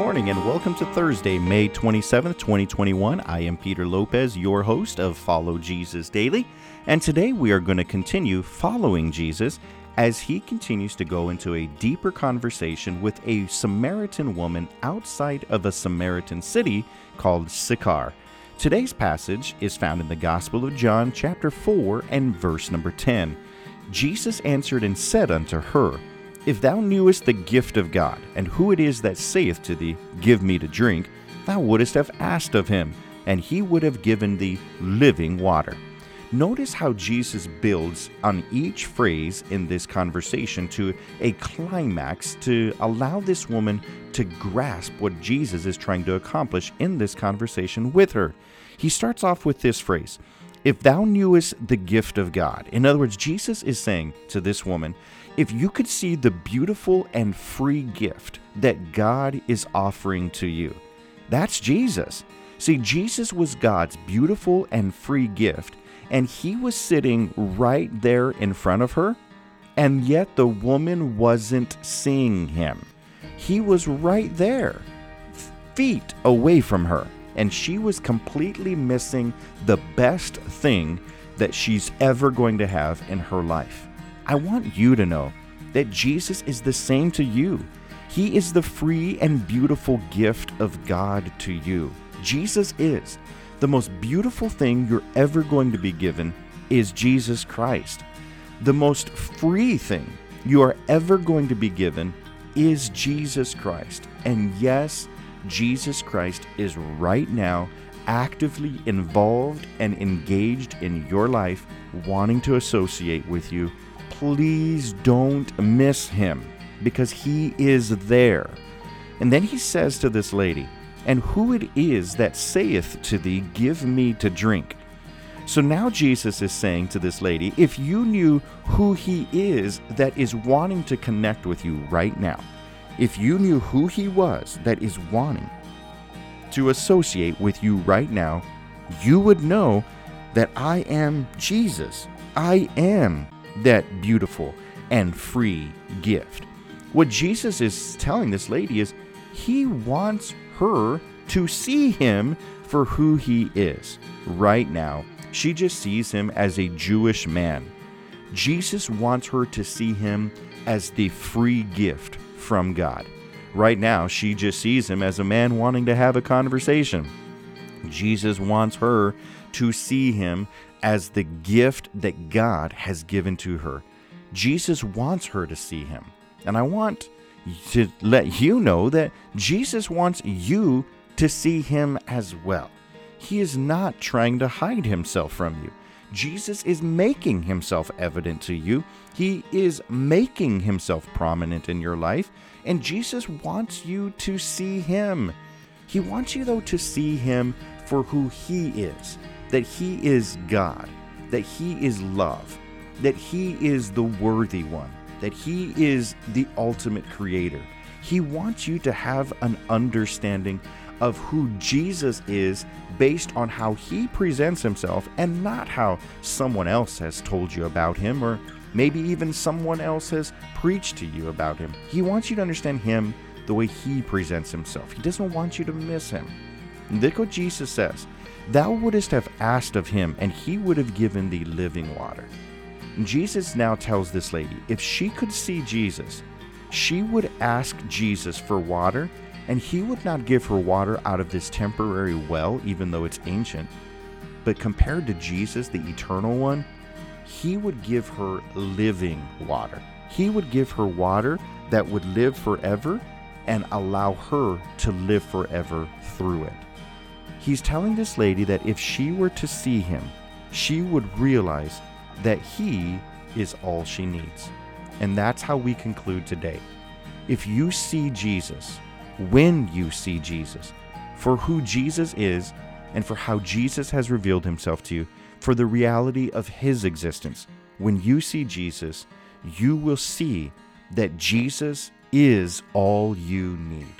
morning and welcome to Thursday, May 27th, 2021. I am Peter Lopez, your host of Follow Jesus Daily, and today we are going to continue following Jesus as he continues to go into a deeper conversation with a Samaritan woman outside of a Samaritan city called Sychar. Today's passage is found in the Gospel of John, chapter 4, and verse number 10. Jesus answered and said unto her, if thou knewest the gift of God, and who it is that saith to thee, Give me to drink, thou wouldst have asked of him, and he would have given thee living water. Notice how Jesus builds on each phrase in this conversation to a climax to allow this woman to grasp what Jesus is trying to accomplish in this conversation with her. He starts off with this phrase If thou knewest the gift of God. In other words, Jesus is saying to this woman, if you could see the beautiful and free gift that God is offering to you, that's Jesus. See, Jesus was God's beautiful and free gift, and he was sitting right there in front of her, and yet the woman wasn't seeing him. He was right there, feet away from her, and she was completely missing the best thing that she's ever going to have in her life. I want you to know that Jesus is the same to you. He is the free and beautiful gift of God to you. Jesus is. The most beautiful thing you're ever going to be given is Jesus Christ. The most free thing you are ever going to be given is Jesus Christ. And yes, Jesus Christ is right now actively involved and engaged in your life, wanting to associate with you please don't miss him because he is there. And then he says to this lady, And who it is that saith to thee, Give me to drink? So now Jesus is saying to this lady, If you knew who he is that is wanting to connect with you right now, if you knew who he was that is wanting to associate with you right now, you would know that I am Jesus. I am that beautiful and free gift. What Jesus is telling this lady is he wants her to see him for who he is. Right now, she just sees him as a Jewish man. Jesus wants her to see him as the free gift from God. Right now, she just sees him as a man wanting to have a conversation. Jesus wants her to see him as the gift that God has given to her. Jesus wants her to see him. And I want to let you know that Jesus wants you to see him as well. He is not trying to hide himself from you. Jesus is making himself evident to you. He is making himself prominent in your life, and Jesus wants you to see him. He wants you, though, to see him for who he is that He is God, that He is love, that He is the worthy one, that He is the ultimate creator. He wants you to have an understanding of who Jesus is based on how he presents himself and not how someone else has told you about him or maybe even someone else has preached to you about him. He wants you to understand him the way he presents himself. He doesn't want you to miss him. look what Jesus says Thou wouldst have asked of him, and he would have given thee living water. Jesus now tells this lady if she could see Jesus, she would ask Jesus for water, and he would not give her water out of this temporary well, even though it's ancient. But compared to Jesus, the eternal one, he would give her living water. He would give her water that would live forever and allow her to live forever through it. He's telling this lady that if she were to see him, she would realize that he is all she needs. And that's how we conclude today. If you see Jesus, when you see Jesus, for who Jesus is and for how Jesus has revealed himself to you, for the reality of his existence, when you see Jesus, you will see that Jesus is all you need.